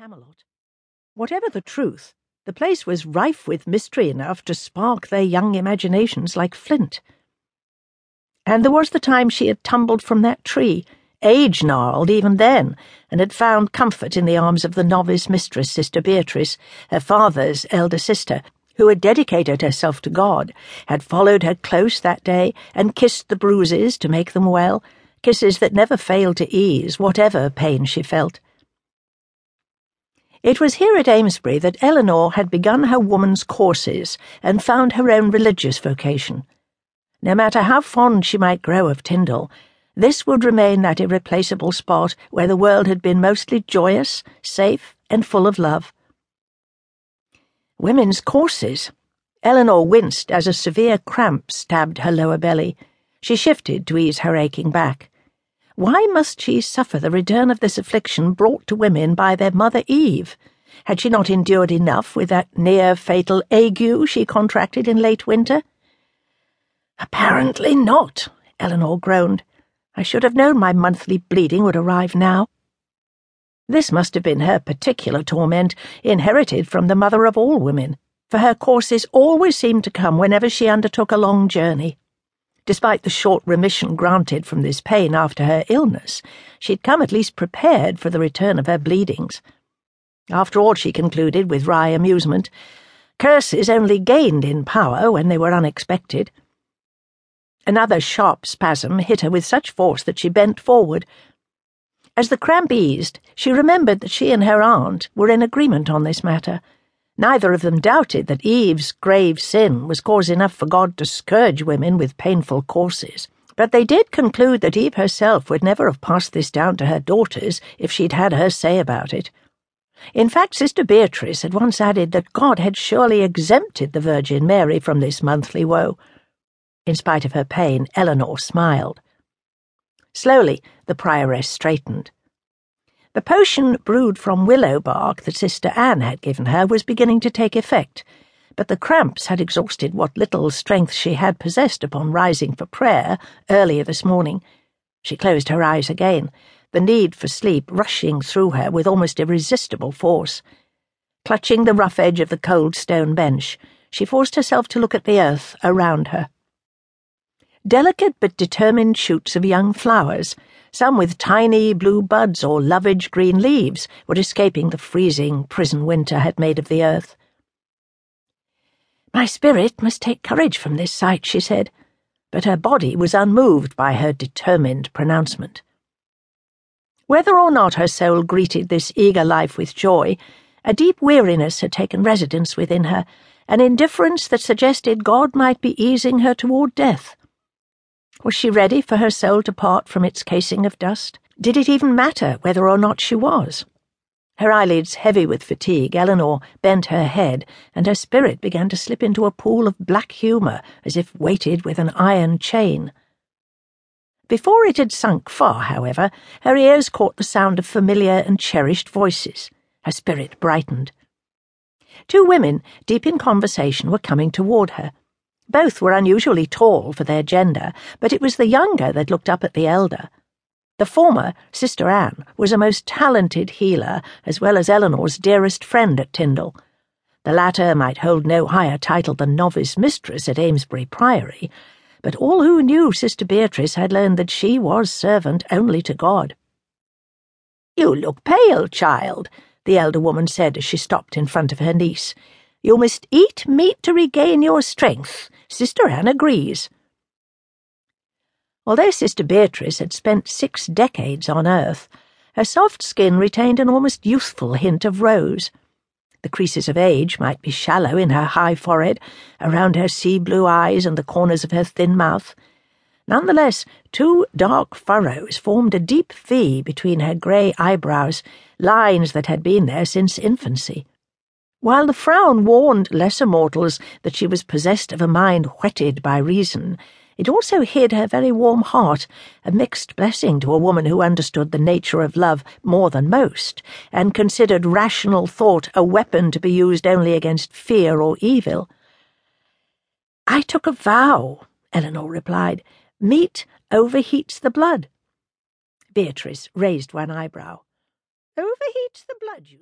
Camelot. Whatever the truth, the place was rife with mystery enough to spark their young imaginations like flint. And there was the time she had tumbled from that tree, age gnarled even then, and had found comfort in the arms of the novice mistress, Sister Beatrice, her father's elder sister, who had dedicated herself to God, had followed her close that day and kissed the bruises to make them well kisses that never failed to ease whatever pain she felt. It was here at Amesbury that Eleanor had begun her woman's courses and found her own religious vocation. No matter how fond she might grow of Tyndal, this would remain that irreplaceable spot where the world had been mostly joyous, safe, and full of love. Women's courses. Eleanor winced as a severe cramp stabbed her lower belly. She shifted to ease her aching back. Why must she suffer the return of this affliction brought to women by their mother Eve? Had she not endured enough with that near fatal ague she contracted in late winter? Apparently not, Eleanor groaned. I should have known my monthly bleeding would arrive now. This must have been her particular torment, inherited from the mother of all women, for her courses always seemed to come whenever she undertook a long journey. Despite the short remission granted from this pain after her illness, she'd come at least prepared for the return of her bleedings. After all, she concluded with wry amusement, curses only gained in power when they were unexpected. Another sharp spasm hit her with such force that she bent forward. As the cramp eased, she remembered that she and her aunt were in agreement on this matter. Neither of them doubted that Eve's grave sin was cause enough for God to scourge women with painful courses, but they did conclude that Eve herself would never have passed this down to her daughters if she'd had her say about it. In fact, Sister Beatrice had once added that God had surely exempted the Virgin Mary from this monthly woe. In spite of her pain, Eleanor smiled. Slowly, the prioress straightened. The potion brewed from willow bark that Sister Anne had given her was beginning to take effect, but the cramps had exhausted what little strength she had possessed upon rising for prayer earlier this morning. She closed her eyes again, the need for sleep rushing through her with almost irresistible force. Clutching the rough edge of the cold stone bench, she forced herself to look at the earth around her. Delicate but determined shoots of young flowers some with tiny blue buds or lovage green leaves, were escaping the freezing prison winter had made of the earth. My spirit must take courage from this sight, she said, but her body was unmoved by her determined pronouncement. Whether or not her soul greeted this eager life with joy, a deep weariness had taken residence within her, an indifference that suggested God might be easing her toward death. Was she ready for her soul to part from its casing of dust? Did it even matter whether or not she was? Her eyelids heavy with fatigue, Eleanor bent her head, and her spirit began to slip into a pool of black humour as if weighted with an iron chain. Before it had sunk far, however, her ears caught the sound of familiar and cherished voices. Her spirit brightened. Two women, deep in conversation, were coming toward her. Both were unusually tall for their gender, but it was the younger that looked up at the elder. The former, Sister Anne, was a most talented healer, as well as Eleanor's dearest friend at Tyndal. The latter might hold no higher title than novice mistress at Amesbury Priory, but all who knew Sister Beatrice had learned that she was servant only to God. You look pale, child, the elder woman said as she stopped in front of her niece. You must eat meat to regain your strength. Sister Anne agrees. Although Sister Beatrice had spent six decades on Earth, her soft skin retained an almost youthful hint of rose. The creases of age might be shallow in her high forehead, around her sea blue eyes and the corners of her thin mouth. Nonetheless, two dark furrows formed a deep V between her grey eyebrows, lines that had been there since infancy. While the frown warned lesser mortals that she was possessed of a mind whetted by reason, it also hid her very warm heart, a mixed blessing to a woman who understood the nature of love more than most, and considered rational thought a weapon to be used only against fear or evil. I took a vow, Eleanor replied. Meat overheats the blood. Beatrice raised one eyebrow. Overheats the blood, you